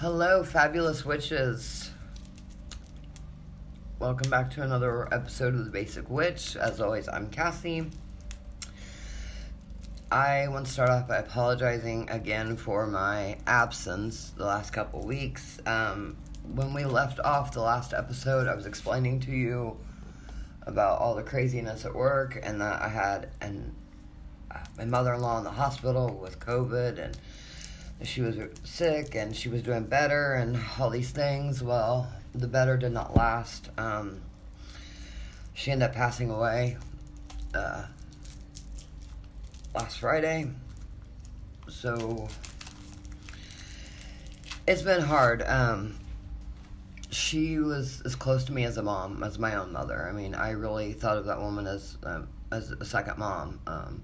Hello, fabulous witches. Welcome back to another episode of The Basic Witch. As always, I'm Cassie. I want to start off by apologizing again for my absence the last couple weeks. Um, when we left off the last episode, I was explaining to you about all the craziness at work and that I had an, uh, my mother in law in the hospital with COVID and she was sick and she was doing better and all these things. Well, the better did not last. Um, she ended up passing away uh, last Friday. So it's been hard. Um, she was as close to me as a mom, as my own mother. I mean, I really thought of that woman as um, as a second mom. Um,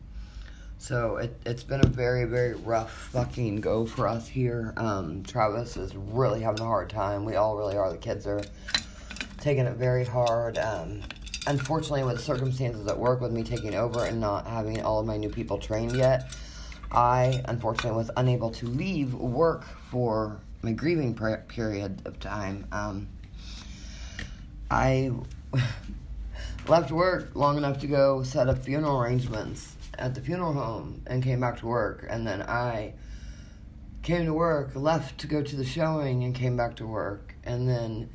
so it, it's been a very, very rough fucking go for us here. Um, Travis is really having a hard time. We all really are. The kids are taking it very hard. Um, unfortunately, with circumstances at work, with me taking over and not having all of my new people trained yet, I unfortunately was unable to leave work for my grieving period of time. Um, I left work long enough to go set up funeral arrangements at the funeral home and came back to work. And then I came to work, left to go to the showing, and came back to work. And then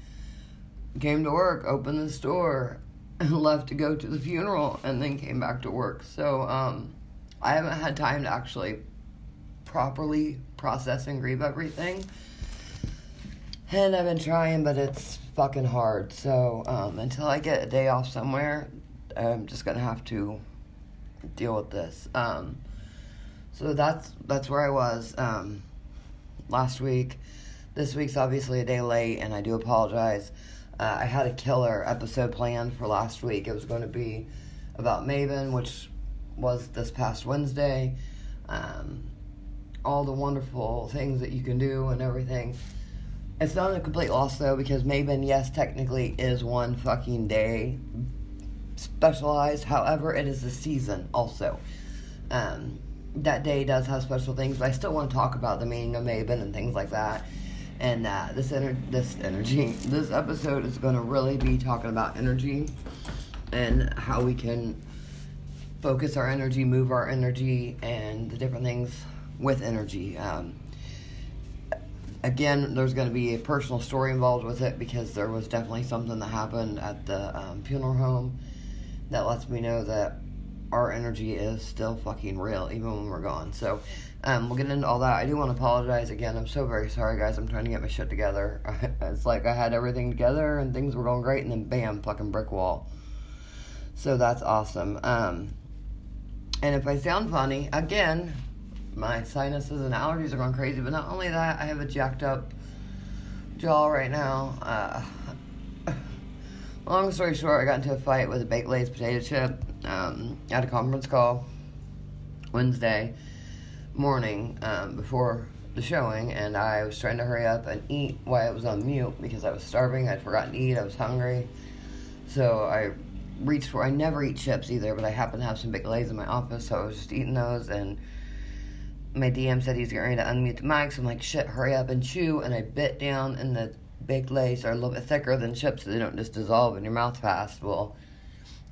came to work, opened the store, and left to go to the funeral, and then came back to work. So um, I haven't had time to actually properly process and grieve everything. And I've been trying, but it's fucking hard. So um, until I get a day off somewhere, I'm just gonna have to deal with this. Um, so that's that's where I was um, last week. This week's obviously a day late, and I do apologize. Uh, I had a killer episode planned for last week. It was going to be about Mabon, which was this past Wednesday. Um, all the wonderful things that you can do and everything. It's not a complete loss though, because Mabon, yes, technically is one fucking day, specialized. However, it is a season also. Um, that day does have special things, but I still want to talk about the meaning of Mabon and things like that. And uh, this ener- this energy, this episode is going to really be talking about energy and how we can focus our energy, move our energy, and the different things with energy. Um, again, there's going to be a personal story involved with it because there was definitely something that happened at the um, funeral home that lets me know that our energy is still fucking real, even when we're gone. So, um, we'll get into all that. I do want to apologize again. I'm so very sorry, guys. I'm trying to get my shit together. it's like I had everything together and things were going great, and then bam, fucking brick wall. So that's awesome. Um, and if I sound funny, again, my sinuses and allergies are going crazy. But not only that, I have a jacked up jaw right now. Uh, long story short, I got into a fight with a baked Lay's potato chip um, at a conference call Wednesday morning um, before the showing, and I was trying to hurry up and eat while I was on mute because I was starving. I'd forgotten to eat. I was hungry, so I reached for. I never eat chips either, but I happened to have some baked Lay's in my office, so I was just eating those and. My DM said he's getting ready to unmute the mic, so I'm like, shit, hurry up and chew. And I bit down, and the baked lays are a little bit thicker than chips so they don't just dissolve in your mouth fast. Well,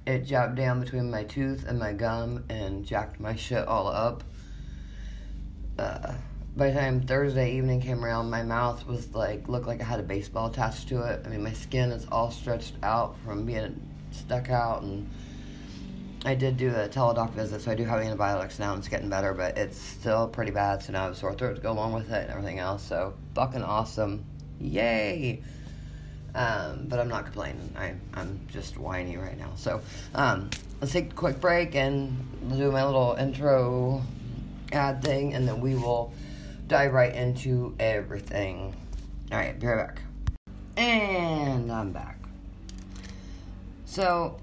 it jabbed down between my tooth and my gum and jacked my shit all up. Uh, by the time Thursday evening came around, my mouth was like, looked like I had a baseball attached to it. I mean, my skin is all stretched out from being stuck out. And I did do a teledoc visit, so I do have antibiotics now. And it's getting better, but it's still pretty bad. So now I have sore throat to go along with it and everything else. So fucking awesome. Yay! Um, but I'm not complaining. I, I'm just whiny right now. So um, let's take a quick break and do my little intro ad thing, and then we will dive right into everything. All right, be right back. And I'm back. So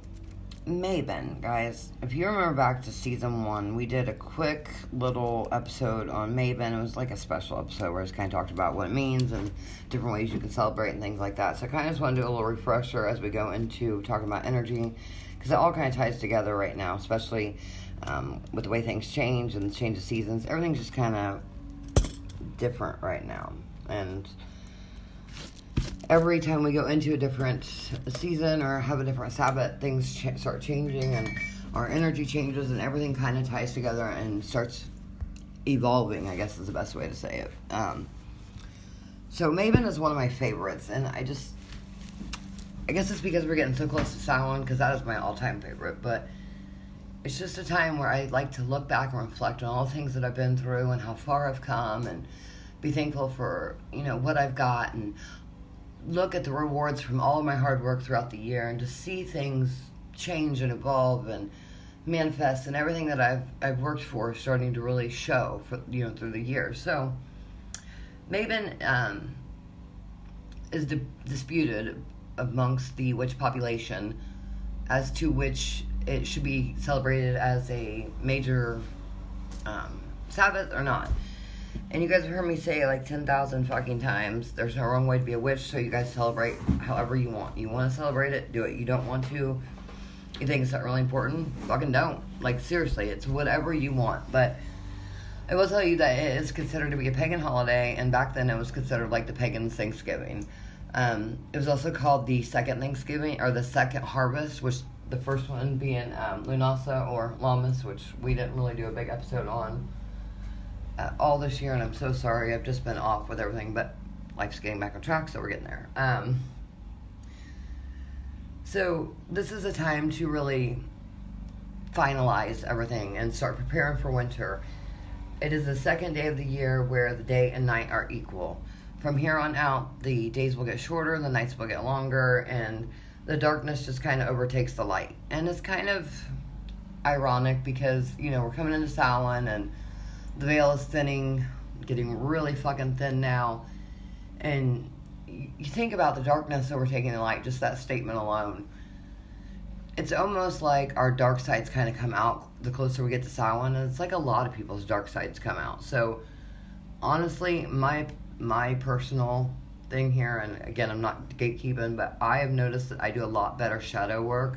Mabon, guys. If you remember back to season one, we did a quick little episode on Mabon. It was like a special episode where it kind of talked about what it means and different ways you can celebrate and things like that. So I kind of just want to do a little refresher as we go into talking about energy because it all kind of ties together right now, especially um, with the way things change and the change of seasons. Everything's just kind of different right now. And every time we go into a different season or have a different Sabbath, things start changing and our energy changes and everything kind of ties together and starts evolving, I guess is the best way to say it. Um, so Mabon is one of my favorites, and I just, I guess it's because we're getting so close to Samhain, because that is my all-time favorite, but it's just a time where I like to look back and reflect on all the things that I've been through and how far I've come and be thankful for, you know, what I've got and look at the rewards from all of my hard work throughout the year and to see things change and evolve and manifest and everything that I've I've worked for starting to really show for you know through the years. So Mabon um, is di- disputed amongst the witch population as to which it should be celebrated as a major um, Sabbath or not. And you guys have heard me say like 10,000 fucking times there's no wrong way to be a witch, so you guys celebrate however you want. You want to celebrate it, do it. You don't want to, you think it's not really important, fucking don't. Like, seriously, it's whatever you want. But I will tell you that it is considered to be a pagan holiday, and back then it was considered like the pagan Thanksgiving. Um, it was also called the second Thanksgiving, or the second harvest, which the first one being um, Lunasa or Lammas, which we didn't really do a big episode on uh, all this year, and I'm so sorry. I've just been off with everything, but life's getting back on track, so we're getting there. Um, so this is a time to really finalize everything and start preparing for winter. It is the second day of the year where the day and night are equal. From here on out, the days will get shorter, the nights will get longer, and the darkness just kind of overtakes the light. And it's kind of ironic because, you know, we're coming into Samhain and the veil is thinning, getting really fucking thin now. And you think about the darkness overtaking the light, just that statement alone. It's almost like our dark sides kind of come out the closer we get to Samhain, and it's like a lot of people's dark sides come out. So, honestly, my my personal thing here, and again, I'm not gatekeeping, but I have noticed that I do a lot better shadow work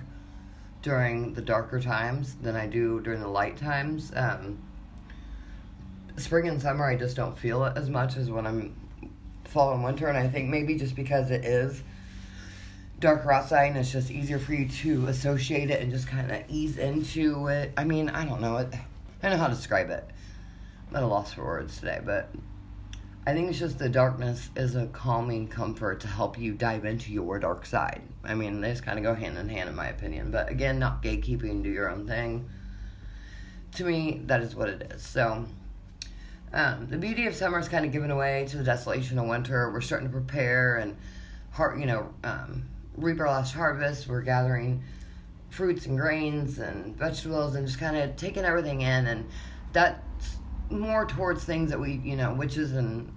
during the darker times than I do during the light times. Um, spring and summer, I just don't feel it as much as when I'm fall and winter, and I think maybe just because it is darker outside and it's just easier for you to associate it and just kind of ease into it. I mean, I don't know it. I don't know how to describe it. I'm at a loss for words today, but I think it's just the darkness is a calming comfort to help you dive into your dark side. I mean, they just kind of go hand in hand, in my opinion. But again, not gatekeeping, do your own thing. To me, that is what it is. So, um, the beauty of summer is kind of given away to the desolation of winter. We're starting to prepare and, heart, you know, um, reap our last harvest. We're gathering fruits and grains and vegetables and just kind of taking everything in. And that's more towards things that we, you know, witches and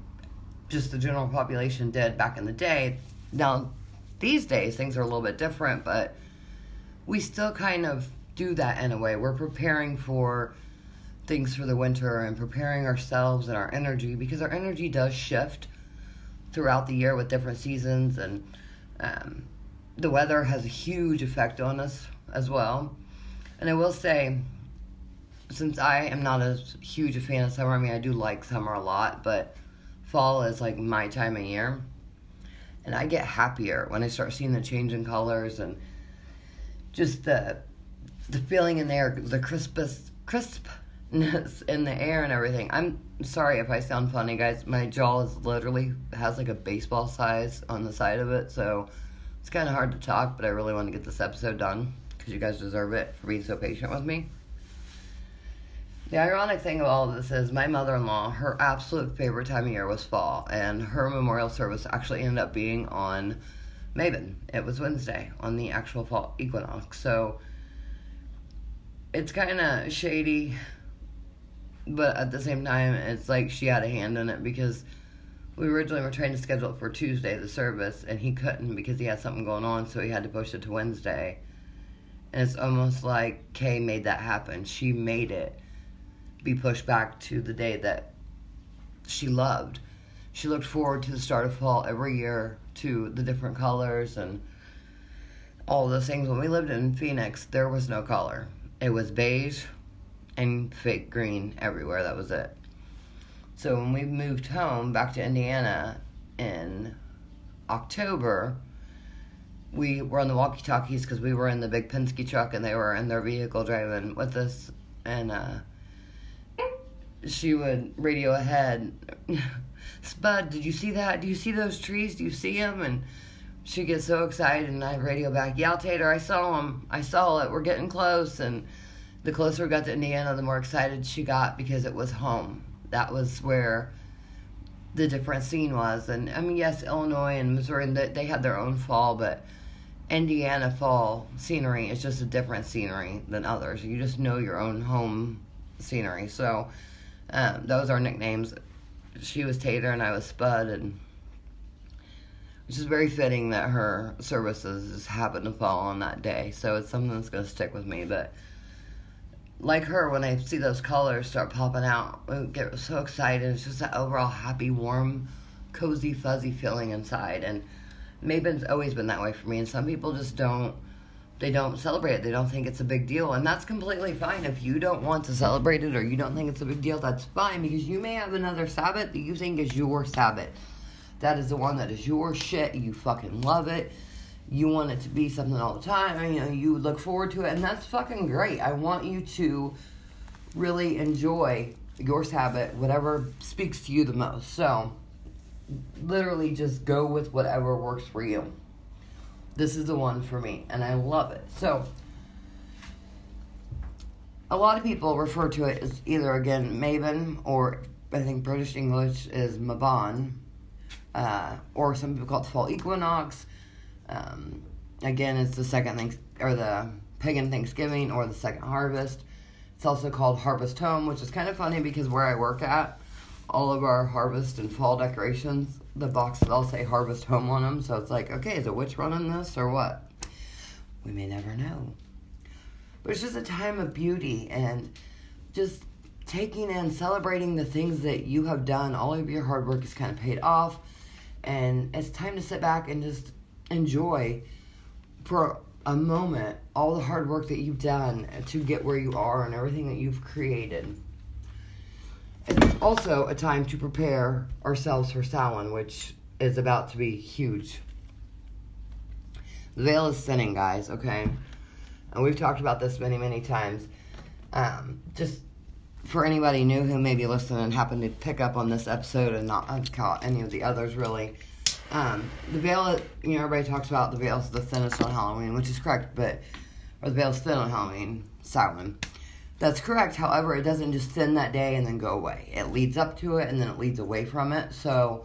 just the general population did back in the day. Now, these days, things are a little bit different, but we still kind of do that in a way. We're preparing for things for the winter and preparing ourselves and our energy because our energy does shift throughout the year with different seasons and um, the weather has a huge effect on us as well. And I will say, since I am not as huge a fan of summer, I mean, I do like summer a lot, but fall is like my time of year. And I get happier when I start seeing the change in colors and just the the feeling in there, the crispest, crisp in the air and everything. I'm sorry if I sound funny, guys. My jaw is literally has like a baseball size on the side of it, so it's kind of hard to talk. But I really want to get this episode done because you guys deserve it for being so patient with me. The ironic thing of all of this is my mother-in-law, her absolute favorite time of year was fall, and her memorial service actually ended up being on Mabon. It was Wednesday on the actual fall equinox, so it's kind of shady but at the same time, it's like she had a hand in it because we originally were trying to schedule it for Tuesday, the service, and he couldn't because he had something going on, so he had to push it to Wednesday. And it's almost like Kay made that happen. She made it be pushed back to the day that she loved. She looked forward to the start of fall every year to the different colors and all those things. When we lived in Phoenix, there was no color. It was beige, and fake green everywhere. That was it. So when we moved home back to Indiana, in October, we were on the walkie talkies because we were in the big Penske truck and they were in their vehicle driving with us. And uh, she would radio ahead, Spud, did you see that? Do you see those trees? Do you see them? And she gets so excited, and I radio back, Yeah, Tater, I saw them. I saw it. We're getting close. And the closer we got to Indiana, the more excited she got because it was home. That was where the different scene was. And I mean, yes, Illinois and Missouri, they had their own fall, but Indiana fall scenery is just a different scenery than others. You just know your own home scenery. So um, those are nicknames. She was Tater and I was Spud, and which is very fitting that her services happened to fall on that day. So it's something that's going to stick with me. But like her, when I see those colors start popping out, I get so excited. It's just that overall happy, warm, cozy, fuzzy feeling inside. And Mabon's always been that way for me. And some people just don't they don't celebrate it. They don't think it's a big deal. And that's completely fine. If you don't want to celebrate it or you don't think it's a big deal, that's fine because you may have another Sabbath that you think is your Sabbath. That is the one that is your shit. You fucking love it. You want it to be something all the time. You know, you look forward to it. And that's fucking great. I want you to really enjoy your Sabbath, whatever speaks to you the most. So, literally just go with whatever works for you. This is the one for me, and I love it. So, a lot of people refer to it as either again Mabon or I think British English is Mabon, uh, or some people call it the fall equinox. Um, again, it's the second thing or the pagan Thanksgiving or the second harvest. It's also called Harvest Home, which is kind of funny because where I work at, all of our harvest and fall decorations the boxes all say Harvest Home on them, so it's like, okay, is a witch running this or what? We may never know. But it's just a time of beauty and just taking and celebrating the things that you have done. All of your hard work is kind of paid off, and it's time to sit back and just enjoy for a moment all the hard work that you've done to get where you are and everything that you've created. It's also a time to prepare ourselves for Samhain, which is about to be huge. The veil is thinning, guys, okay? And we've talked about this many, many times. Um, just for anybody new who may be listening and happen to pick up on this episode and not caught any of the others, really. Um, the veil, you know, everybody talks about the veil's the thinnest on Halloween, which is correct, but, or the veil's thin on Halloween, Samhain. That's correct. However, it doesn't just thin that day and then go away. It leads up to it and then it leads away from it. So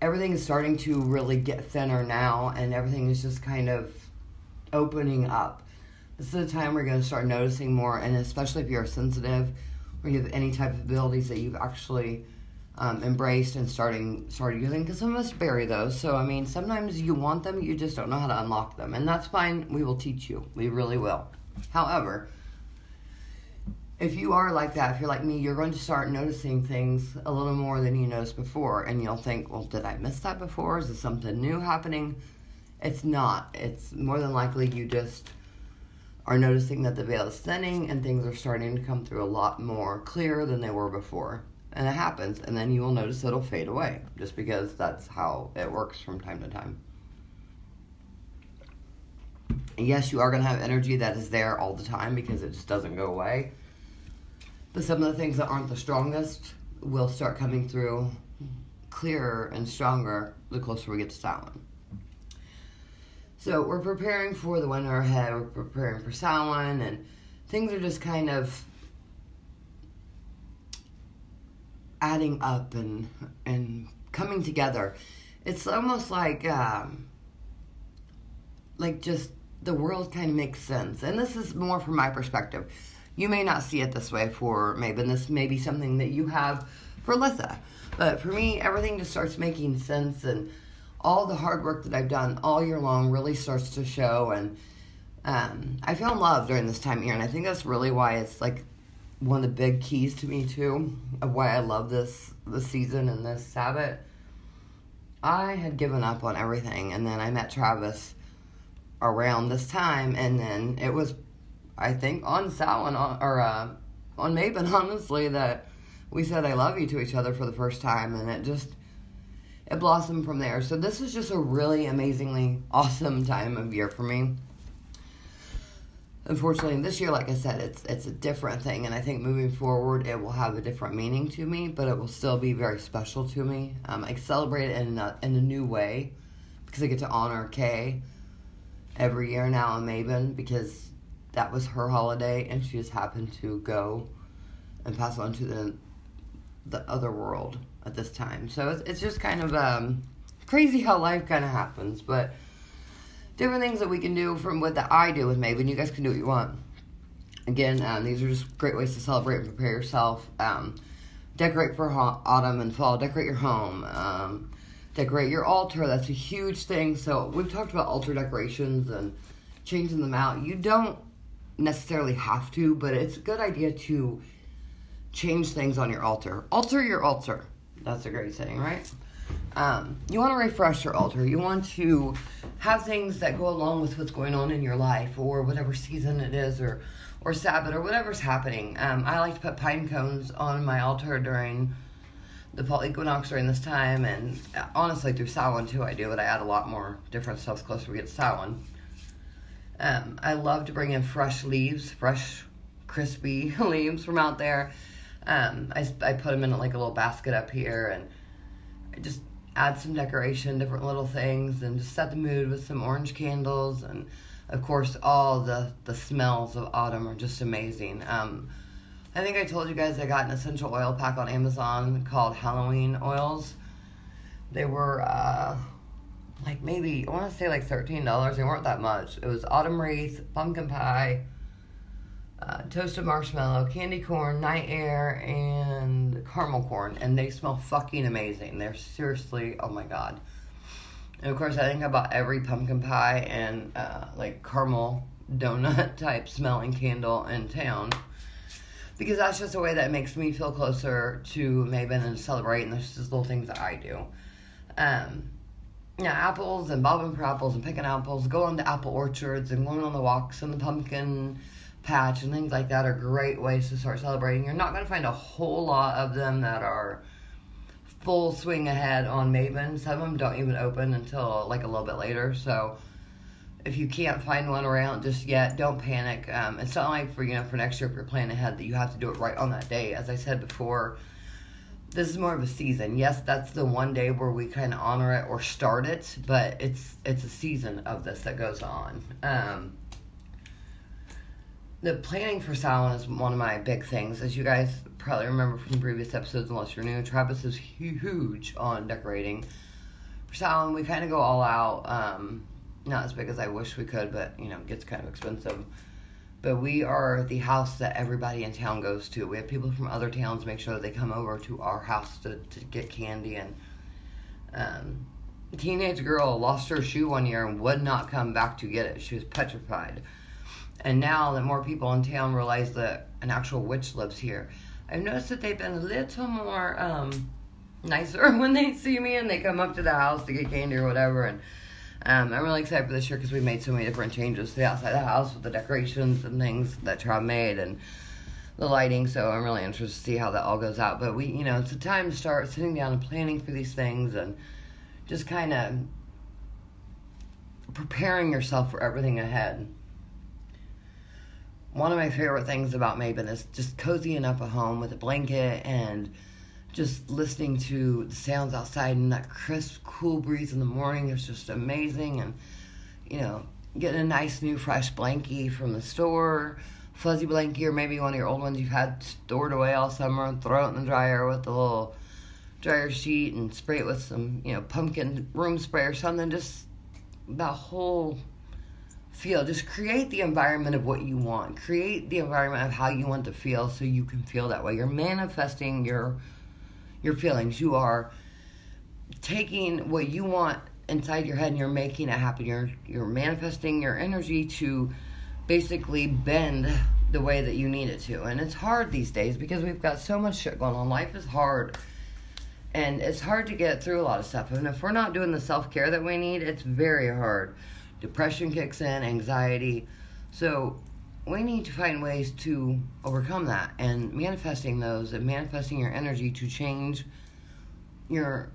everything is starting to really get thinner now and everything is just kind of opening up. This is the time we're going to start noticing more, and especially if you're sensitive or you have any type of abilities that you've actually um, embraced and starting started using. Because some of us bury those. So I mean, sometimes you want them, you just don't know how to unlock them, and that's fine. We will teach you. We really will. However, if you are like that, if you're like me, you're going to start noticing things a little more than you noticed before. And you'll think, well, did I miss that before? Is there something new happening? It's not. It's more than likely you just are noticing that the veil is thinning and things are starting to come through a lot more clear than they were before. And it happens, and then you will notice it'll fade away just because that's how it works from time to time. And yes, you are going to have energy that is there all the time because it just doesn't go away but some of the things that aren't the strongest will start coming through clearer and stronger the closer we get to Samhain. So we're preparing for the winter ahead. We're preparing for Samhain, and things are just kind of adding up and and coming together. It's almost like um, like just the world kind of makes sense, and this is more from my perspective you may not see it this way for maybe this may be something that you have for Lissa. But for me, everything just starts making sense and all the hard work that I've done all year long really starts to show and um, I feel in love during this time of year and I think that's really why it's like one of the big keys to me too of why I love this this season and this Sabbath. I had given up on everything and then I met Travis around this time and then it was I think on Samhain or uh, on Mabon, honestly, that we said I love you to each other for the first time, and it just it blossomed from there. So this is just a really amazingly awesome time of year for me. Unfortunately, this year, like I said, it's it's a different thing, and I think moving forward, it will have a different meaning to me, but it will still be very special to me. Um, I celebrate it in a, in a new way because I get to honor Kay every year now in Mabon because that was her holiday, and she just happened to go and pass on to the the other world at this time. So it's, it's just kind of um, crazy how life kind of happens, but different things that we can do from what that I do with Mabon. You guys can do what you want. Again, um, these are just great ways to celebrate and prepare yourself. Um, decorate for ha- autumn and fall. Decorate your home. Um, decorate your altar. That's a huge thing. So we've talked about altar decorations and changing them out. You don't necessarily have to, but it's a good idea to change things on your altar. Alter your altar. That's a great saying, right? Um, you want to refresh your altar. You want to have things that go along with what's going on in your life or whatever season it is or or Sabbath or whatever's happening. Um, I like to put pine cones on my altar during the fall equinox during this time, and uh, honestly through Samhain too. I do, but I add a lot more different stuff closer we get to Samhain. Um, I love to bring in fresh leaves, fresh, crispy leaves from out there. Um, I, I put them in like a little basket up here and I just add some decoration, different little things, and just set the mood with some orange candles. And of course, all the, the smells of autumn are just amazing. Um, I think I told you guys I got an essential oil pack on Amazon called Halloween oils. They were uh, like maybe, I want to say like $13. They weren't that much. It was autumn wreath, pumpkin pie, uh, toasted marshmallow, candy corn, night air, and caramel corn, and they smell fucking amazing. They're seriously, oh my god. And of course, I think I bought every pumpkin pie and uh, like caramel donut type smelling candle in town because that's just a way that makes me feel closer to Mabon and celebrate, and there's just little things that I do. Um, yeah, apples and bobbing for apples and picking apples, going to apple orchards and going on the walks and the pumpkin patch and things like that are great ways to start celebrating. You're not going to find a whole lot of them that are full swing ahead on Mabon. Some of them don't even open until like a little bit later. So if you can't find one around just yet, don't panic. Um, it's not like for you know for next year if you're planning ahead that you have to do it right on that day. As I said before, this is more of a season. Yes, that's the one day where we kind of honor it or start it, but it's it's a season of this that goes on. Um, the planning for Samhain is one of my big things. As you guys probably remember from previous episodes, unless you're new, Travis is huge on decorating. For Samhain, we kind of go all out. Um, not as big as I wish we could, but you know, it gets kind of expensive. But we are the house that everybody in town goes to. We have people from other towns make sure they come over to our house to, to get candy. And um, a teenage girl lost her shoe one year and would not come back to get it. She was petrified. And now that more people in town realize that an actual witch lives here, I've noticed that they've been a little more um, nicer when they see me and they come up to the house to get candy or whatever. And um, I'm really excited for this year because we made so many different changes to the outside of the house with the decorations and things that Trav made and the lighting. So I'm really interested to see how that all goes out. But we, you know, it's a time to start sitting down and planning for these things and just kind of preparing yourself for everything ahead one of my favorite things about Mabon is just cozying up a home with a blanket and just listening to the sounds outside and that crisp, cool breeze in the morning is just amazing. And, you know, getting a nice new fresh blankie from the store, fuzzy blankie, or maybe one of your old ones you've had stored away all summer and throw it in the dryer with a little dryer sheet and spray it with some, you know, pumpkin room spray or something. Just that whole feel. Just create the environment of what you want. Create the environment of how you want to feel so you can feel that way. You're manifesting your your feelings. You are taking what you want inside your head and you're making it happen. You're you're manifesting your energy to basically bend the way that you need it to. And it's hard these days because we've got so much shit going on. Life is hard. And it's hard to get through a lot of stuff. And if we're not doing the self care that we need, it's very hard depression kicks in, anxiety. So we need to find ways to overcome that and manifesting those and manifesting your energy to change your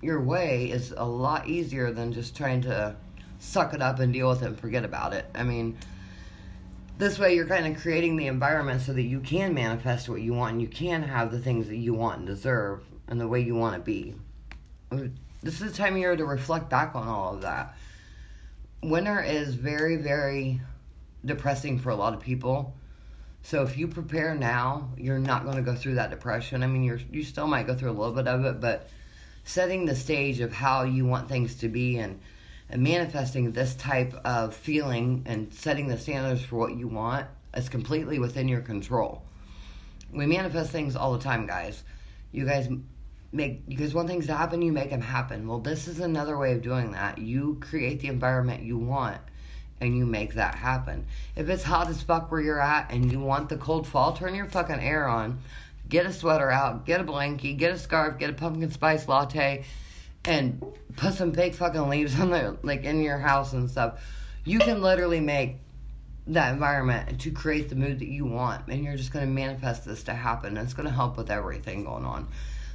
your way is a lot easier than just trying to suck it up and deal with it and forget about it. I mean, this way you're kind of creating the environment so that you can manifest what you want and you can have the things that you want and deserve and the way you want to be. This is the time of year to reflect back on all of that. Winter is very, very depressing for a lot of people. So if you prepare now, you're not going to go through that depression. I mean, you're you still might go through a little bit of it, but setting the stage of how you want things to be and and manifesting this type of feeling and setting the standards for what you want is completely within your control. We manifest things all the time, guys. You guys make guys want things happen, you make them happen. Well, this is another way of doing that. You create the environment you want and you make that happen. If it's hot as fuck where you're at and you want the cold fall, turn your fucking air on. Get a sweater out, get a blankie, get a scarf, get a pumpkin spice latte, and put some fake fucking leaves on the like in your house and stuff. You can literally make that environment to create the mood that you want, and you're just gonna manifest this to happen. It's gonna help with everything going on.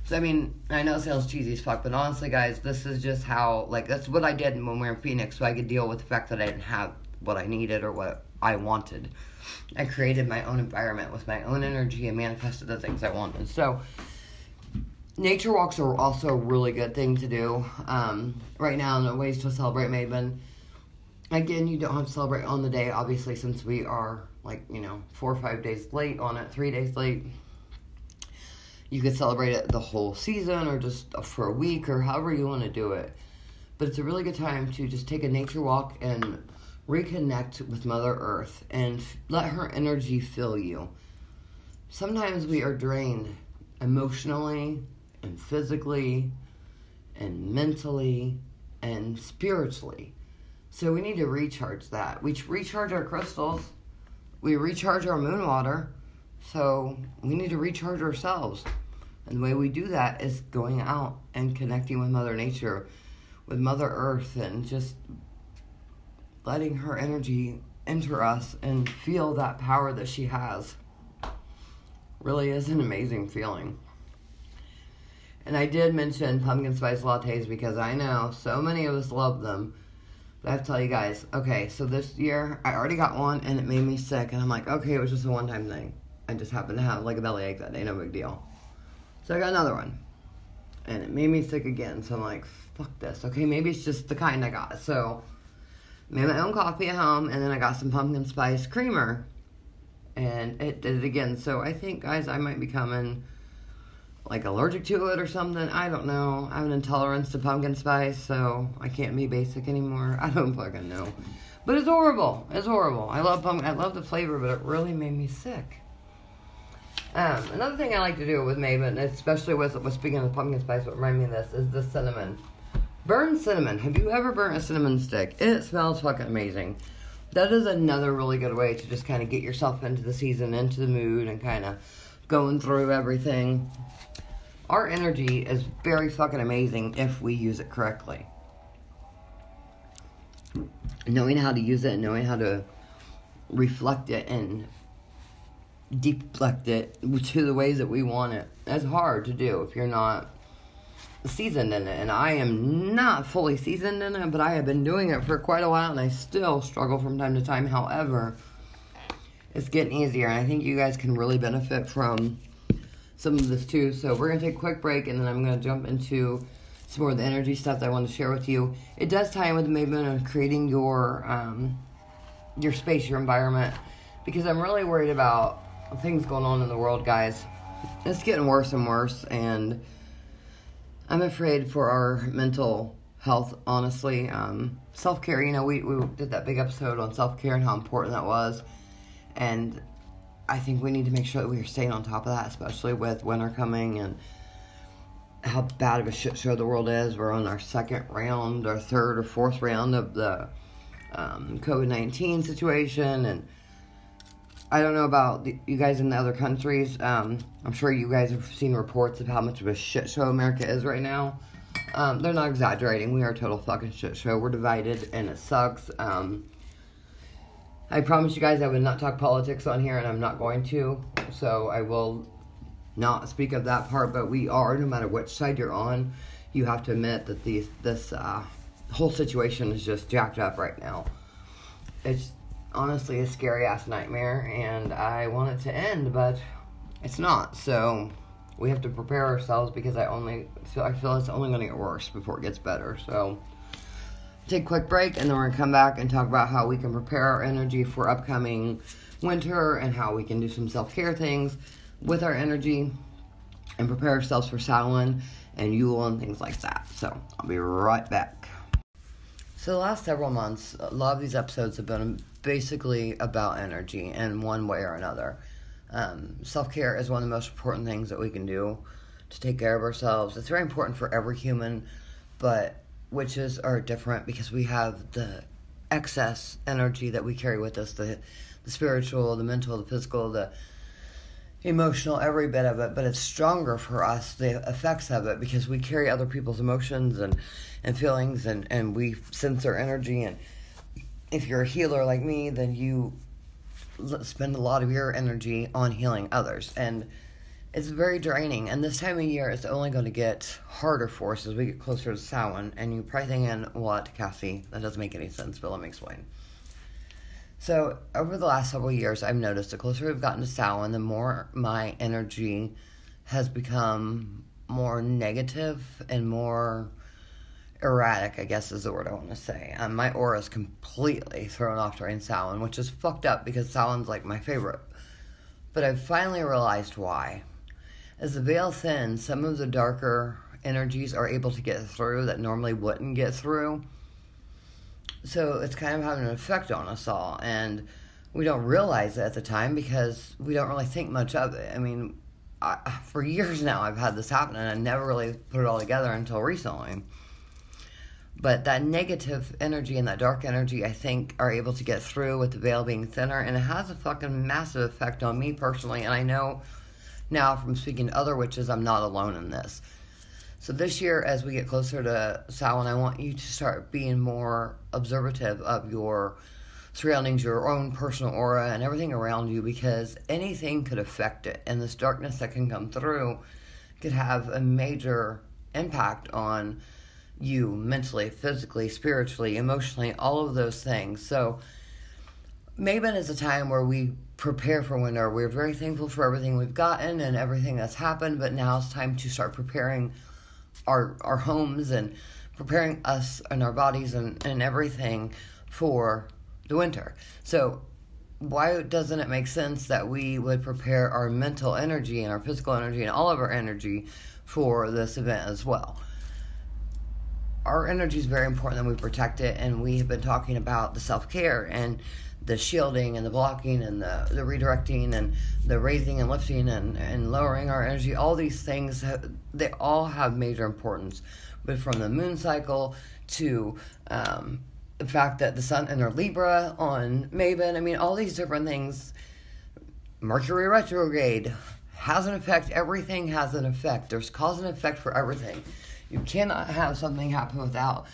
So I mean, I know it sounds cheesy as fuck, but honestly, guys, this is just how like that's what I did when we were in Phoenix, so I could deal with the fact that I didn't have what I needed or what I wanted. I created my own environment with my own energy and manifested the things I wanted. So nature walks are also a really good thing to do. Um, right now, in ways to celebrate Mabon. Again, you don't have to celebrate on the day, obviously, since we are like you know four or five days late on it, three days late. You could celebrate it the whole season or just for a week or however you want to do it. But it's a really good time to just take a nature walk and reconnect with Mother Earth and f- let her energy fill you. Sometimes we are drained emotionally and physically and mentally and spiritually. So we need to recharge that. We recharge our crystals, we recharge our moon water. So we need to recharge ourselves. And the way we do that is going out and connecting with Mother Nature, with Mother Earth, and just letting her energy enter us and feel that power that she has. Really is an amazing feeling. And I did mention pumpkin spice lattes because I know so many of us love them. But I have to tell you guys, okay, so this year I already got one and it made me sick. And I'm like, okay, it was just a one time thing. I just happened to have like a bellyache that day, no big deal. So I got another one. And it made me sick again. So I'm like, fuck this. Okay, maybe it's just the kind I got. So made my own coffee at home and then I got some pumpkin spice creamer. And it did it again. So I think, guys, I might be coming like allergic to it or something. I don't know. I have an intolerance to pumpkin spice, so I can't be basic anymore. I don't fucking know. But it's horrible. It's horrible. I love pumpkin. I love the flavor, but it really made me sick. Um, another thing I like to do with Mabon, especially with, with speaking of pumpkin spice, what reminded me of this is the cinnamon. Burn cinnamon. Have you ever burnt a cinnamon stick? It smells fucking amazing. That is another really good way to just kind of get yourself into the season, into the mood, and kind of going through everything. Our energy is very fucking amazing if we use it correctly. Knowing how to use it, knowing how to reflect it and deflect it to the ways that we want it. That's hard to do if you're not seasoned in it. And I am not fully seasoned in it, but I have been doing it for quite a while and I still struggle from time to time. However, it's getting easier and I think you guys can really benefit from some of this too. So we're gonna take a quick break and then I'm gonna jump into some more of the energy stuff that I want to share with you. It does tie in with the movement of creating your um, your space, your environment, because I'm really worried about things going on in the world, guys. It's getting worse and worse, and I'm afraid for our mental health. Honestly, um, self care. You know, we we did that big episode on self care and how important that was, and I think we need to make sure that we are staying on top of that, especially with winter coming and how bad of a shit show the world is. We're on our second round, or third or fourth round of the um, COVID 19 situation. And I don't know about the, you guys in the other countries. Um, I'm sure you guys have seen reports of how much of a shit show America is right now. Um, they're not exaggerating. We are a total fucking shit show. We're divided and it sucks. Um, I promise you guys I would not talk politics on here, and I'm not going to. So I will not speak of that part. But we are, no matter which side you're on, you have to admit that these this uh, whole situation is just jacked up right now. It's honestly a scary ass nightmare, and I want it to end, but it's not. So we have to prepare ourselves because I only feel I feel it's only going to get worse before it gets better. So take a quick break, and then we're gonna come back and talk about how we can prepare our energy for upcoming winter and how we can do some self care things with our energy and prepare ourselves for Samhain and Yule and things like that. So I'll be right back. So the last several months, a lot of these episodes have been basically about energy in one way or another. Um, Self care is one of the most important things that we can do to take care of ourselves. It's very important for every human, but witches are different because we have the excess energy that we carry with us the the spiritual, the mental, the physical, the emotional, every bit of it, but it's stronger for us, the effects of it, because we carry other people's emotions and, and feelings and, and we sense their energy. And if you're a healer like me, then you spend a lot of your energy on healing others. And it's very draining. And this time of year, it's only going to get harder for us as we get closer to Samhain. And you're probably thinking, what, Cassie? That doesn't make any sense, but let me explain. So over the last several years, I've noticed the closer we've gotten to Samhain, the more my energy has become more negative and more erratic, I guess is the word I want to say. Um, my aura is completely thrown off during Samhain, which is fucked up because Samhain's like my favorite. But I've finally realized why. As the veil thins, some of the darker energies are able to get through that normally wouldn't get through so it's kind of having an effect on us all and we don't realize it at the time because we don't really think much of it i mean I, for years now i've had this happen and i never really put it all together until recently but that negative energy and that dark energy i think are able to get through with the veil being thinner and it has a fucking massive effect on me personally and i know now from speaking to other witches i'm not alone in this. So this year, as we get closer to Samhain, I want you to start being more observative of your surroundings, your own personal aura, and everything around you, because anything could affect it, and this darkness that can come through could have a major impact on you mentally, physically, spiritually, emotionally, all of those things. So Mabon is a time where we prepare for winter. We're very thankful for everything we've gotten and everything that's happened, but now it's time to start preparing our our homes and preparing us and our bodies and, and everything for the winter. So why doesn't it make sense that we would prepare our mental energy and our physical energy and all of our energy for this event as well? Our energy is very important that we protect it, and we have been talking about the self care and the shielding and the blocking and the, the redirecting and the raising and lifting and, and lowering our energy. All these things have, they all have major importance. But from the moon cycle to um, the fact that the sun entered libra on mabon i mean all these different things mercury retrograde has an effect. Everything has an effect. There's cause and effect for everything you cannot have something happen without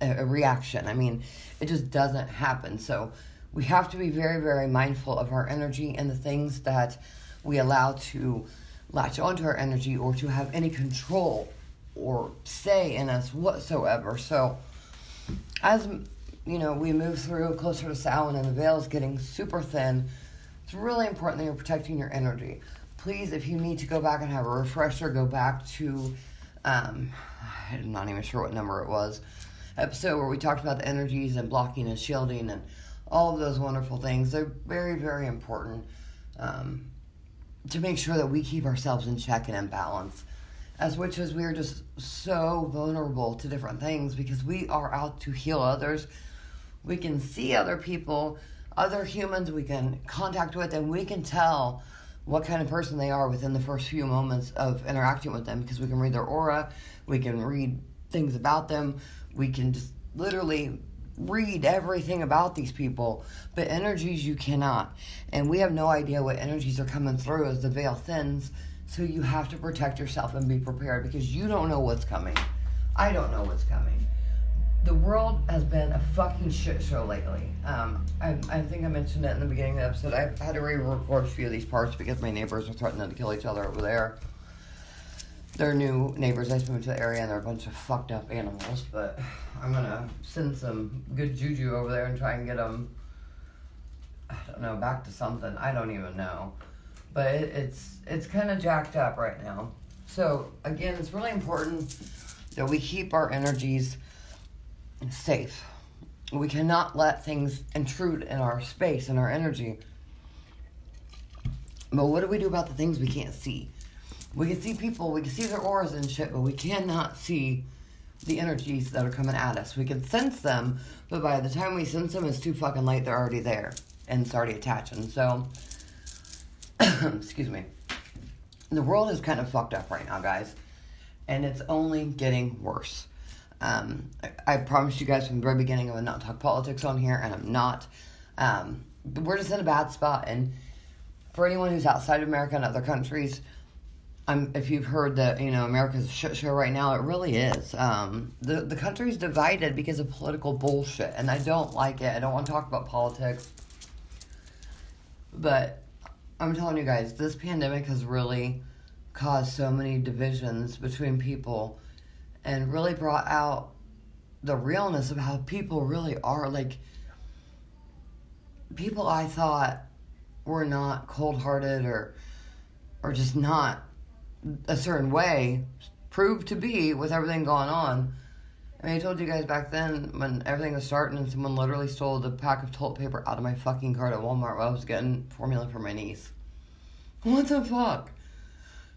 a, a reaction i mean it just doesn't happen so we have to be very, very mindful of our energy and the things that we allow to latch onto our energy or to have any control or say in us whatsoever. So, as you know, we move through closer to Samhain and the veil is getting super thin, it's really important that you're protecting your energy. Please, if you need to go back and have a refresher, go back to, um, I'm not even sure what number it was, episode where we talked about the energies and blocking and shielding and all of those wonderful things. They're very, very important um, to make sure that we keep ourselves in check and in balance. As witches, we are just so vulnerable to different things because we are out to heal others. We can see other people, other humans we can contact with, and we can tell what kind of person they are within the first few moments of interacting with them because we can read their aura, we can read things about them, we can just literally read everything about these people, but energies you cannot. And we have no idea what energies are coming through as the veil thins. So you have to protect yourself and be prepared because you don't know what's coming. I don't know what's coming. The world has been a fucking shit show lately. Um, I, I think I mentioned it in the beginning of the episode. I've had to re record a few of these parts because my neighbors are threatening to kill each other over there. they're new neighbors. I just moved to the area and they're a bunch of fucked up animals. But I'm gonna send some good juju over there and try and get them. I don't know, back to something. I don't even know, but it, it's it's kind of jacked up right now. So again, it's really important that we keep our energies safe. We cannot let things intrude in our space and our energy. But what do we do about the things we can't see? We can see people, we can see their auras and shit, but we cannot see the energies that are coming at us. We can sense them, but by the time we sense them, it's too fucking late. They're already there and it's already attaching. So, excuse me. The world is kind of fucked up right now, guys, and it's only getting worse. Um, I, I promised you guys from the very beginning I would not talk politics on here, and I'm not. Um, we're just in a bad spot, and for anyone who's outside of America and other countries, I'm, if you've heard that you know America's a shit show right now, it really is. Um, the the country's divided because of political bullshit, and I don't like it. I don't want to talk about politics, but I'm telling you guys, this pandemic has really caused so many divisions between people, and really brought out the realness of how people really are. Like people I thought were not cold hearted or or just not a certain way proved to be with everything going on. I mean, I told you guys back then when everything was starting and someone literally stole the pack of toilet paper out of my fucking cart at Walmart while I was getting formula for my niece. What the fuck?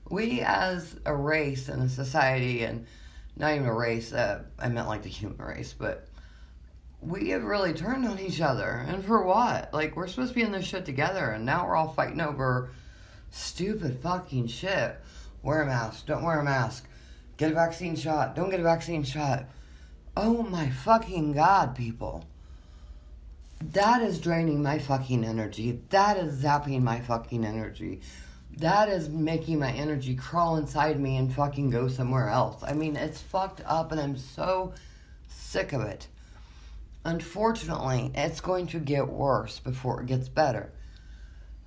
We as a race and a society, and not even a race, uh, I meant like the human race, but we have really turned on each other. And for what? Like, we're supposed to be in this shit together, and now we're all fighting over stupid fucking shit. Wear a mask, don't wear a mask. Get a vaccine shot, don't get a vaccine shot. Oh my fucking god, people. That is draining my fucking energy. That is zapping my fucking energy. That is making my energy crawl inside me and fucking go somewhere else. I mean, it's fucked up and I'm so sick of it. Unfortunately, it's going to get worse before it gets better.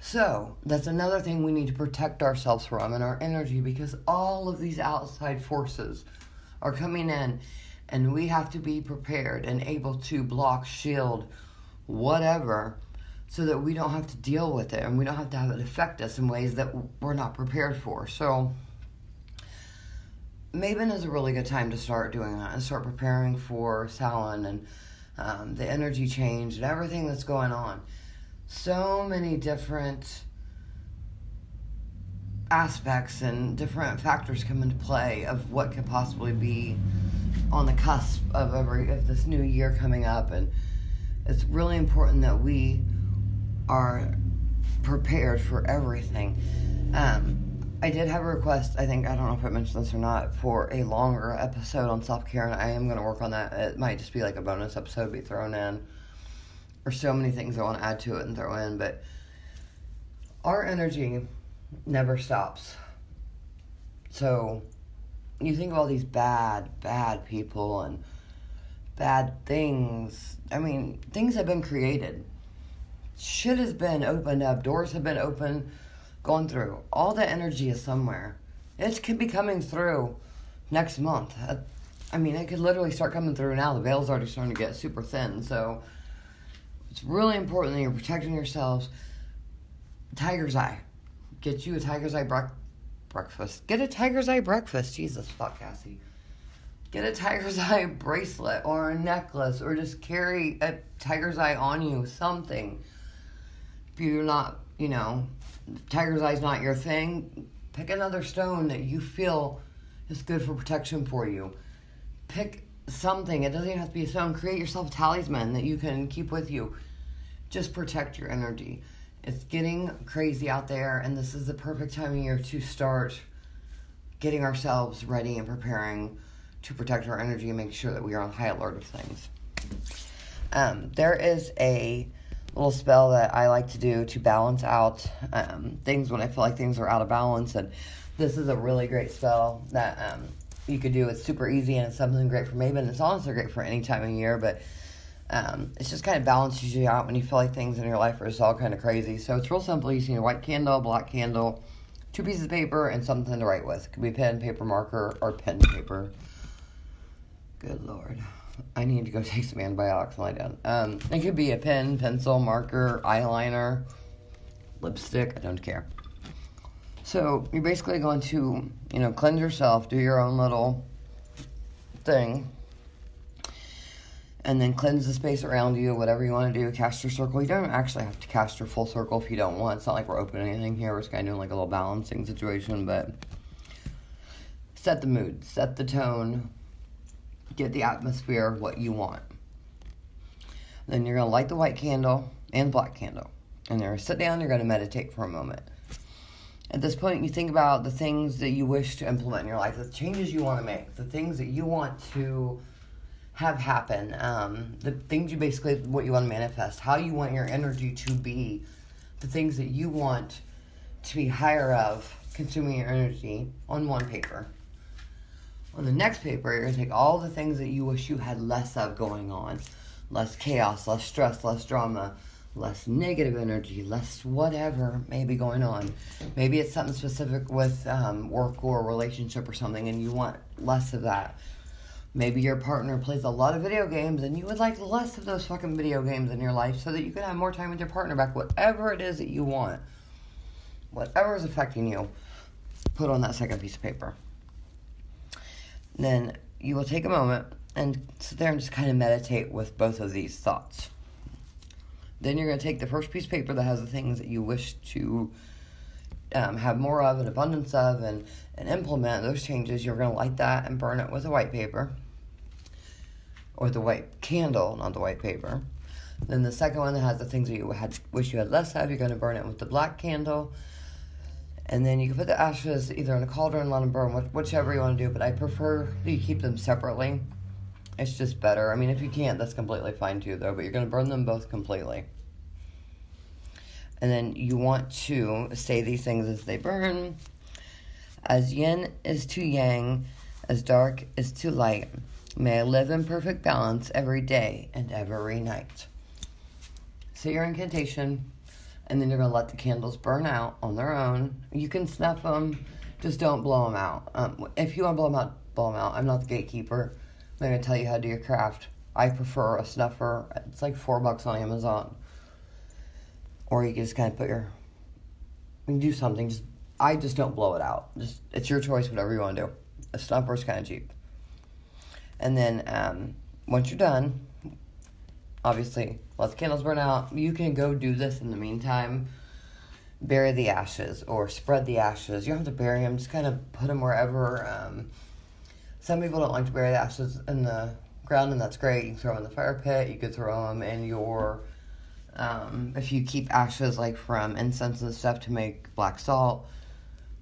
So, that's another thing we need to protect ourselves from and our energy because all of these outside forces are coming in and we have to be prepared and able to block, shield, whatever, so that we don't have to deal with it and we don't have to have it affect us in ways that we're not prepared for. So, Mabon is a really good time to start doing that and start preparing for Samhain and um, the energy change and everything that's going on so many different aspects and different factors come into play of what could possibly be on the cusp of every of this new year coming up and it's really important that we are prepared for everything um, i did have a request i think i don't know if i mentioned this or not for a longer episode on self-care and i am going to work on that it might just be like a bonus episode be thrown in There's so many things I want to add to it and throw in, but our energy never stops. So you think of all these bad, bad people and bad things. I mean, things have been created. Shit has been opened up. Doors have been opened, gone through. All the energy is somewhere. It could be coming through next month. Uh, I mean, it could literally start coming through now. The veil's already starting to get super thin. So it's really important that you're protecting yourselves. Tiger's Eye. Get you a Tiger's Eye bre- breakfast. Get a Tiger's Eye breakfast. Jesus fuck, Cassie. Get a Tiger's Eye bracelet or a necklace or just carry a Tiger's Eye on you. Something. You're not, you know, Tiger's Eye's not your thing, pick another stone that you feel is good for protection for you. Pick something. It doesn't even have to be a stone. Create yourself a talisman that you can keep with you. Just protect your energy. It's getting crazy out there, and this is the perfect time of year to start getting ourselves ready and preparing to protect our energy and make sure that we are on high alert of things. Um, there is a little spell that I like to do to balance out um, things when I feel like things are out of balance, and this is a really great spell that um, you could do. It's super easy and it's something great for Mabon. It's also great for any time of year, but um, it's just kind of balances you out when you feel like things in your life are just all kind of crazy. So it's real simple. You see a white candle, black candle, two pieces of paper and something to write with. Could be pen, paper, marker, or pen paper. Good lord. I need to go take some antibiotics and lie down. Um, it could be a pen, pencil, marker, eyeliner, lipstick. I don't care. So you're basically going to, you know, cleanse yourself, do your own little thing, and then cleanse the space around you, whatever you want to do. Cast your circle. You don't actually have to cast your full circle if you don't want. It's not like we're opening anything here. We're just kind of doing like a little balancing situation, but set the mood, set the tone, get the atmosphere what you want. Then you're going to light the white candle and black candle. And you're going to sit down, you're going to meditate for a moment. At this point, you think about the things that you wish to implement in your life, the changes you want to make, the things that you want to have happen, um, the things you basically, what you want to manifest, how you want your energy to be, the things that you want to be higher of consuming your energy on one paper. On the next paper, you're going to take all the things that you wish you had less of going on less chaos, less stress, less drama less negative energy, less whatever may be going on. Maybe it's something specific with um, work or relationship or something, and you want less of that. Maybe your partner plays a lot of video games, and you would like less of those fucking video games in your life so that you can have more time with your partner back. Whatever it is that you want, whatever is affecting you, put on that second piece of paper. Then you will take a moment and sit there and just kind of meditate with both of these thoughts. Then you're going to take the first piece of paper that has the things that you wish to um, have more of, an abundance of, and, and implement those changes. You're going to light that and burn it with a white paper or the white candle, not the white paper. Then the second one that has the things that you had wish you had less of, you're going to burn it with the black candle. And then you can put the ashes either in a cauldron, let them burn, whichever you want to do. But I prefer that you keep them separately it's just better. I mean, if you can't, that's completely fine too, though. But you're going to burn them both completely. And then you want to say these things as they burn. As yin is to yang, as dark is to light, may I live in perfect balance every day and every night. Say your incantation, and then you're to let the candles burn out on their own. You can snuff them, just don't blow them out. Um, if you want to blow them out, blow them out. I'm not the gatekeeper. I'm to tell you how to do your craft. I prefer a snuffer. It's like four bucks on Amazon. Or you can just kind of put your, you can do something. Just I just don't blow it out. Just it's your choice, whatever you want to do. A snuffer is kind of cheap. And then um, once you're done, obviously let the candles burn out. You can go do this in the meantime. Bury the ashes or spread the ashes. You don't have to bury them. Just kind of put them wherever. Um, some people don't like to bury the ashes in the ground, and that's great. You can throw them in the fire pit. You could throw them in your, um, if you keep ashes like from incense and stuff to make black salt,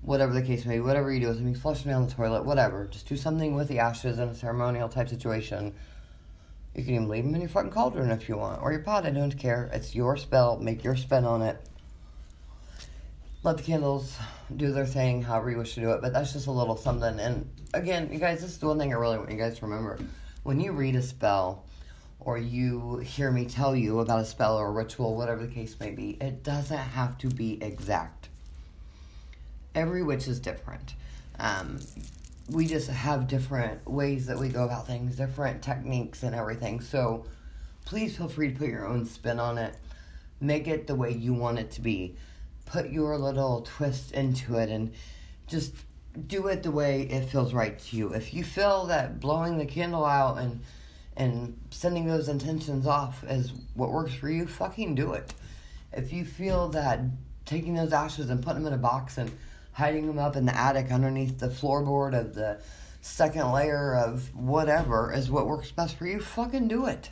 whatever the case may be, whatever you do with them, you flush them down the toilet, whatever. Just do something with the ashes in a ceremonial type situation. You can even leave them in your fucking cauldron if you want, or your pot. I don't care. It's your spell. Make your spin on it let the candles do their thing however you wish to do it. But that's just a little something. And again, you guys, this is the one thing I really want you guys to remember. When you read a spell or you hear me tell you about a spell or a ritual, whatever the case may be, it doesn't have to be exact. Every witch is different. Um, we just have different ways that we go about things, different techniques and everything. So please feel free to put your own spin on it. Make it the way you want it to be put your little twist into it and just do it the way it feels right to you. If you feel that blowing the candle out and and sending those intentions off is what works for you, fucking do it. If you feel that taking those ashes and putting them in a box and hiding them up in the attic underneath the floorboard of the second layer of whatever is what works best for you, fucking do it.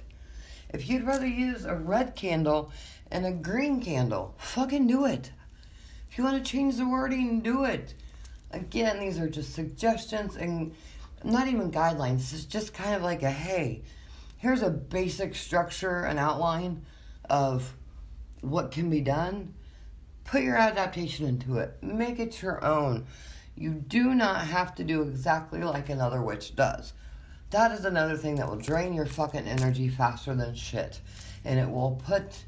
If you'd rather use a red candle and a green candle, fucking do it. If you want to change the wording, do it. Again, these are just suggestions and not even guidelines. It's just kind of like a hey, here's a basic structure and outline of what can be done. Put your adaptation into it, make it your own. You do not have to do exactly like another witch does. That is another thing that will drain your fucking energy faster than shit. And it will put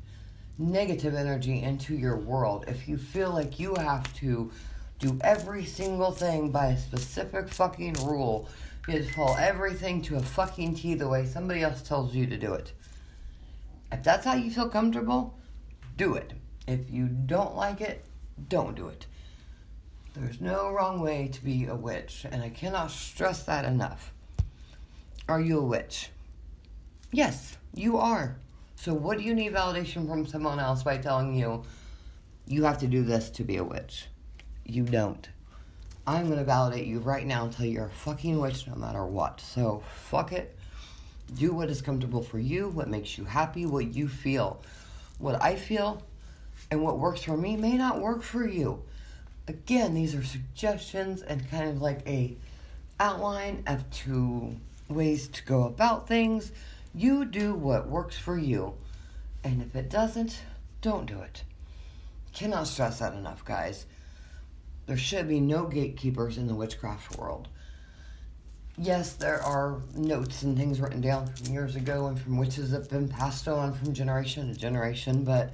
negative energy into your world, if you feel like you have to do every single thing by a specific fucking rule. You have to follow everything to a fucking T the way somebody else tells you to do it. If that's how you feel comfortable, do it. If you don't like it, don't do it. There's no wrong way to be a witch, and I cannot stress that enough. Are you a witch? Yes, you are. So, what do you need validation from someone else by telling you you have to do this to be a witch? You don't. I'm going to validate you right now until you're a fucking witch no matter what. So, fuck it. Do what is comfortable for you, what makes you happy, what you feel. What I feel and what works for me may not work for you. Again, these are suggestions and kind of like a outline of two ways to go about things. You do what works for you. And if it doesn't, don't do it. Cannot stress that enough, guys. There should be no gatekeepers in the witchcraft world. Yes, there are notes and things written down from years ago and from witches that have been passed on from generation to generation, but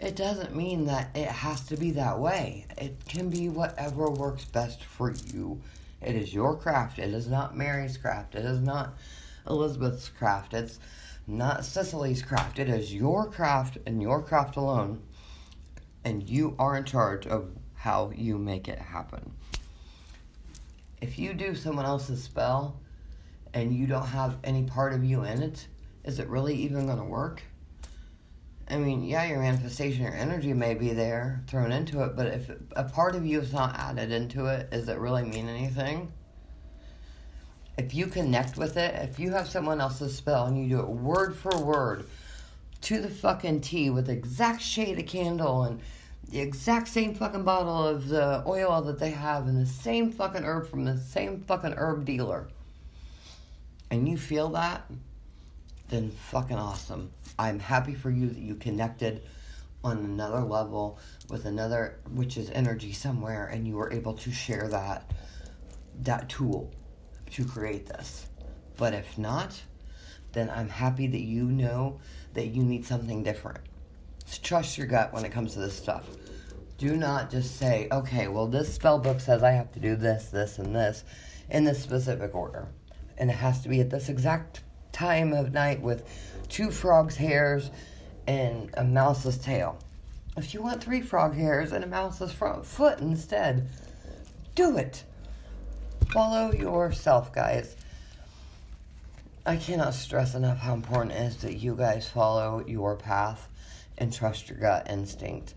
it doesn't mean that it has to be that way. It can be whatever works best for you. It is your craft. It is not Mary's craft. It is not Elizabeth's craft. It's not Cicely's craft. It is your craft and your craft alone. And you are in charge of how you make it happen. If you do someone else's spell and you don't have any part of you in it, is it really even going to work? I mean, yeah, your manifestation, your energy may be there thrown into it, but if a part of you is not added into it, does it really mean anything? If you connect with it, if you have someone else's spell and you do it word for word to the fucking T with the exact shade of candle and the exact same fucking bottle of the oil that they have and the same fucking herb from the same fucking herb dealer, and you feel that, then fucking awesome. I'm happy for you that you connected on another level with another which is energy somewhere and you were able to share that that tool to create this. But if not, then I'm happy that you know that you need something different. So trust your gut when it comes to this stuff. Do not just say, okay, well, this spell book says I have to do this, this, and this in this specific order. And it has to be at this exact time of night with two frogs' hairs and a mouse's tail. If you want three frog hairs and a mouse's front foot instead, do it. Follow yourself, guys. I cannot stress enough how important it is that you guys follow your path and trust your gut instinct.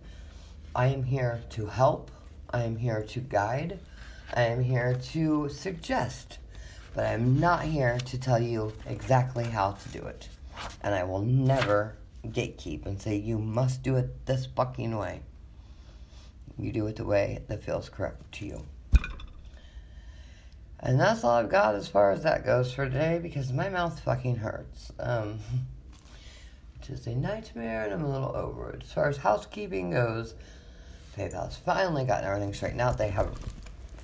I am here to help. I am here to guide. I am here to suggest but I'm not here to tell you exactly how to do it. And I will never gatekeep and say you must do it this fucking way. You do it the way that feels correct to you. And that's all I've got as far as that goes for today because my mouth fucking hurts. Um, it is a nightmare and I'm a little over it. As far as housekeeping goes, PayPal's finally gotten everything straightened out. They have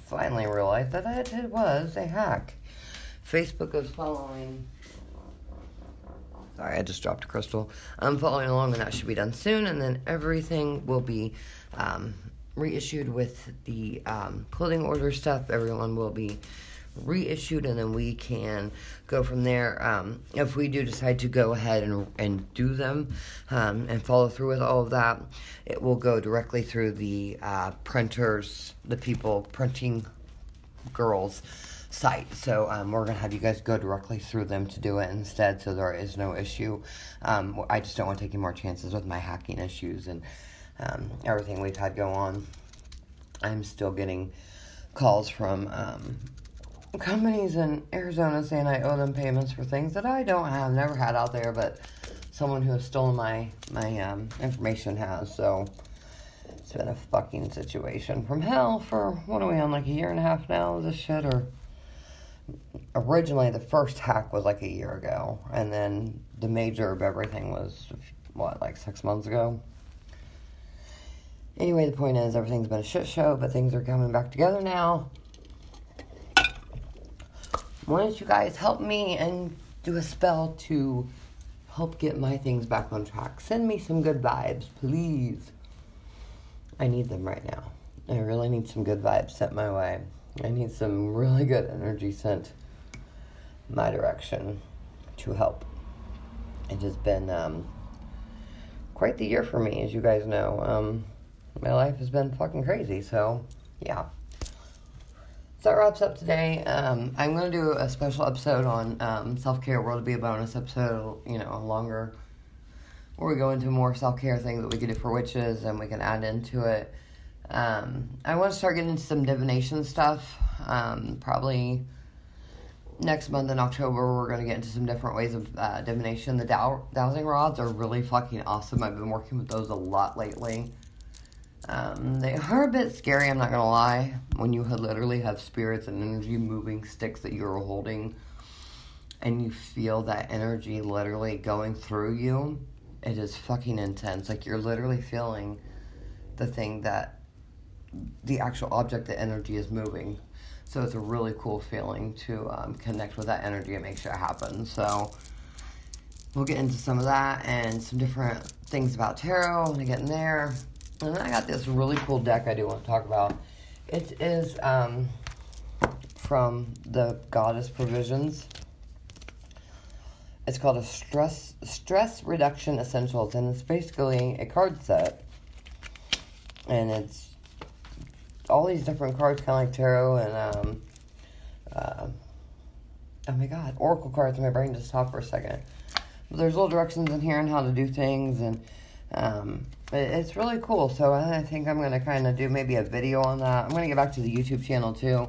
finally realized that it was a hack. Facebook is following. Sorry, I just dropped a crystal. I'm following along, and that should be done soon. And then everything will be um, reissued with the um, clothing order stuff. Everyone will be reissued, and then we can go from there. Um, if we do decide to go ahead and, and do them um, and follow through with all of that, it will go directly through the uh, printers, the people printing girls site. So um, we're gonna have you guys go directly through them to do it instead, so there is no issue. Um, I just don't want to take any more chances with my hacking issues and um, everything we've had go on. I'm still getting calls from um, companies in Arizona saying I owe them payments for things that I don't have, never had out there, but someone who has stolen my my um, information has. So. It's been a fucking situation from hell for what are we on like a year and a half now? This shit or originally the first hack was like a year ago, and then the major of everything was what like six months ago. Anyway, the point is everything's been a shit show, but things are coming back together now. Why don't you guys help me and do a spell to help get my things back on track? Send me some good vibes, please. I need them right now. I really need some good vibes sent my way. I need some really good energy sent my direction to help. It has been um, quite the year for me, as you guys know. Um, my life has been fucking crazy, so yeah. So that wraps up today. Um, I'm going to do a special episode on um, self care. World Will be a bonus episode, you know, longer, where we go into more self care things that we can do for witches and we can add into it. Um, I want to start getting into some divination stuff. Um, probably next month in October, we're going to get into some different ways of uh, divination. The dow- dowsing rods are really fucking awesome. I've been working with those a lot lately. Um, they are a bit scary, I'm not going to lie, when you literally have spirits and energy moving sticks that you're holding and you feel that energy literally going through you. It is fucking intense. Like you're literally feeling the thing that the actual object, the energy is moving so it's a really cool feeling to um, connect with that energy and make sure it happens. So we'll get into some of that and some different things about tarot when I get in there. And then I got this really cool deck I do want to talk about. It is um, from the Goddess Provisions. It's called a stress stress reduction essentials, and it's basically a card set. And it's all these different cards, kind of like tarot and um, uh, oh my god, oracle cards. My brain just stopped for a second. But there's little directions in here on how to do things, and um, it, it's really cool. So I think I'm gonna kind of do maybe a video on that. I'm gonna get back to the YouTube channel too.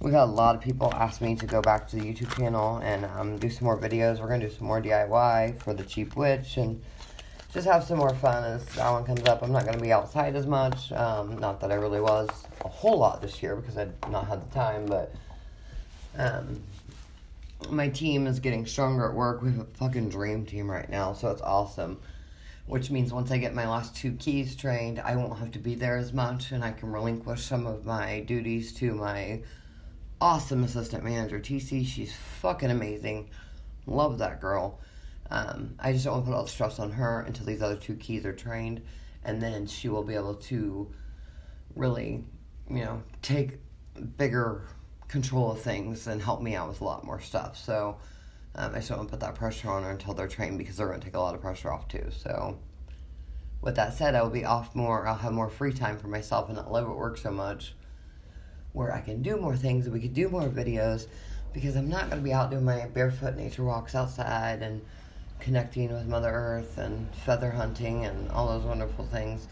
We got a lot of people ask me to go back to the YouTube channel and um, do some more videos. We're gonna do some more DIY for the cheap witch and just have some more fun as that one comes up. I'm not going to be outside as much. Um, not that I really was a whole lot this year because I'd not had the time, but um, my team is getting stronger at work. We have a fucking dream team right now, so it's awesome. Which means once I get my last two keys trained, I won't have to be there as much and I can relinquish some of my duties to my awesome assistant manager, TC. She's fucking amazing. Love that girl. Um, I just don't want to put all the stress on her until these other two keys are trained, and then she will be able to really, you know, take bigger control of things and help me out with a lot more stuff. So um, I just don't want to put that pressure on her until they're trained because they're going to take a lot of pressure off too. So with that said, I will be off more. I'll have more free time for myself and not live at work so much, where I can do more things and we can do more videos because I'm not going to be out doing my barefoot nature walks outside and connecting with Mother Earth and feather hunting and all those wonderful things.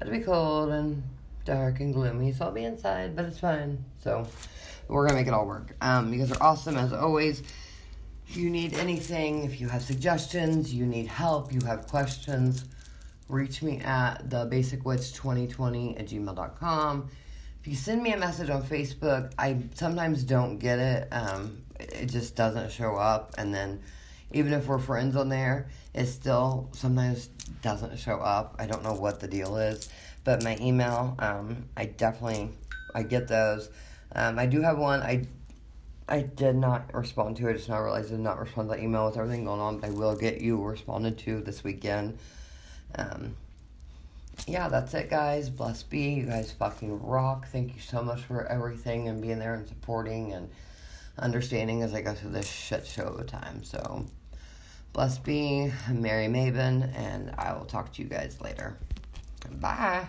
It'll be cold and dark and gloomy, so I'll be inside, but it's fine. So we're gonna make it all work. Um, you guys are awesome as always. If you need anything, if you have suggestions, you need help, you have questions, reach me at thebasicwitch2020 at gmail.com. If you send me a message on Facebook, I sometimes don't get it. Um, it just doesn't show up, and then even if we're friends on there, it still sometimes doesn't show up. I don't know what the deal is, but my email, um, I definitely I get those. Um, I do have one. I I did not respond to it. I just now realized I did not respond to the email with everything going on, but I will get you responded to this weekend. Um, yeah, that's it, guys. Bless be. You guys fucking rock. Thank you so much for everything and being there and supporting and understanding as I go through this shit show of a time. So. Blessed be Merry Mabon, and I will talk to you guys later. Bye.